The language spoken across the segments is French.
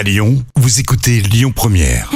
À Lyon, vous écoutez Lyon Première.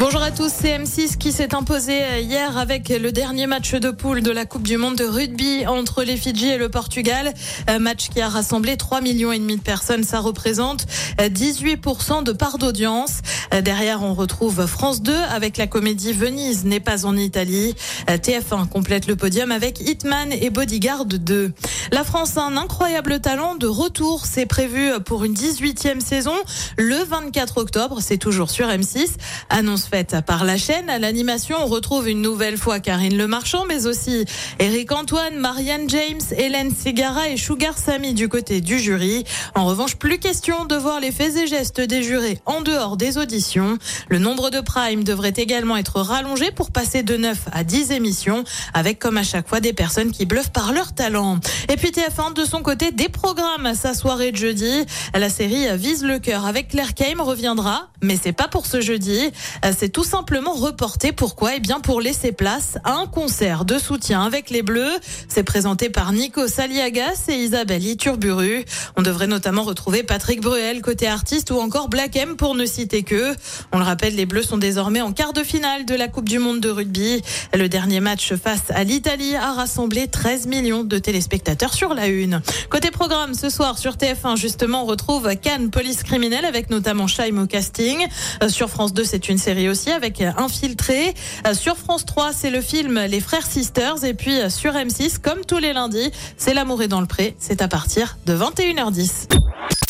Bonjour à tous, c'est M6 qui s'est imposé hier avec le dernier match de poule de la Coupe du Monde de rugby entre les Fidji et le Portugal. Un match qui a rassemblé 3 millions et demi de personnes. Ça représente 18% de part d'audience. Derrière, on retrouve France 2 avec la comédie Venise n'est pas en Italie. TF1 complète le podium avec Hitman et Bodyguard 2. La France a un incroyable talent de retour. C'est prévu pour une 18e saison le 24 octobre. C'est toujours sur M6. Annonce faite par la chaîne. À l'animation, on retrouve une nouvelle fois Karine Le Marchand, mais aussi Eric Antoine, Marianne James, Hélène Segara et Sugar Samy du côté du jury. En revanche, plus question de voir les faits et gestes des jurés en dehors des auditions. Le nombre de primes devrait également être rallongé pour passer de 9 à 10 émissions, avec comme à chaque fois des personnes qui bluffent par leur talent. Et puis TF1, de son côté, des programmes à sa soirée de jeudi. La série Vise le cœur avec Claire Kame reviendra, mais c'est pas pour ce jeudi c'est tout simplement reporté. Pourquoi? Eh bien, pour laisser place à un concert de soutien avec les Bleus. C'est présenté par Nico Saliagas et Isabelle Iturburu. On devrait notamment retrouver Patrick Bruel côté artiste ou encore Black M pour ne citer que. On le rappelle, les Bleus sont désormais en quart de finale de la Coupe du Monde de rugby. Le dernier match face à l'Italie a rassemblé 13 millions de téléspectateurs sur la une. Côté programme, ce soir sur TF1, justement, on retrouve Cannes Police Criminelle avec notamment Shaim au casting. Euh, sur France 2, c'est une série aussi avec Infiltré. Euh, sur France 3, c'est le film Les Frères Sisters. Et puis euh, sur M6, comme tous les lundis, c'est L'amour est dans le pré. C'est à partir de 21h10.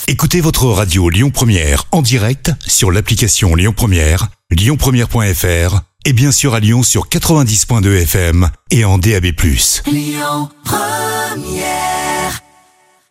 Écoutez votre radio Lyon Première en direct sur l'application Lyon Première, lyonpremière.fr et bien sûr à Lyon sur 90.2 FM et en DAB+. Lyon Première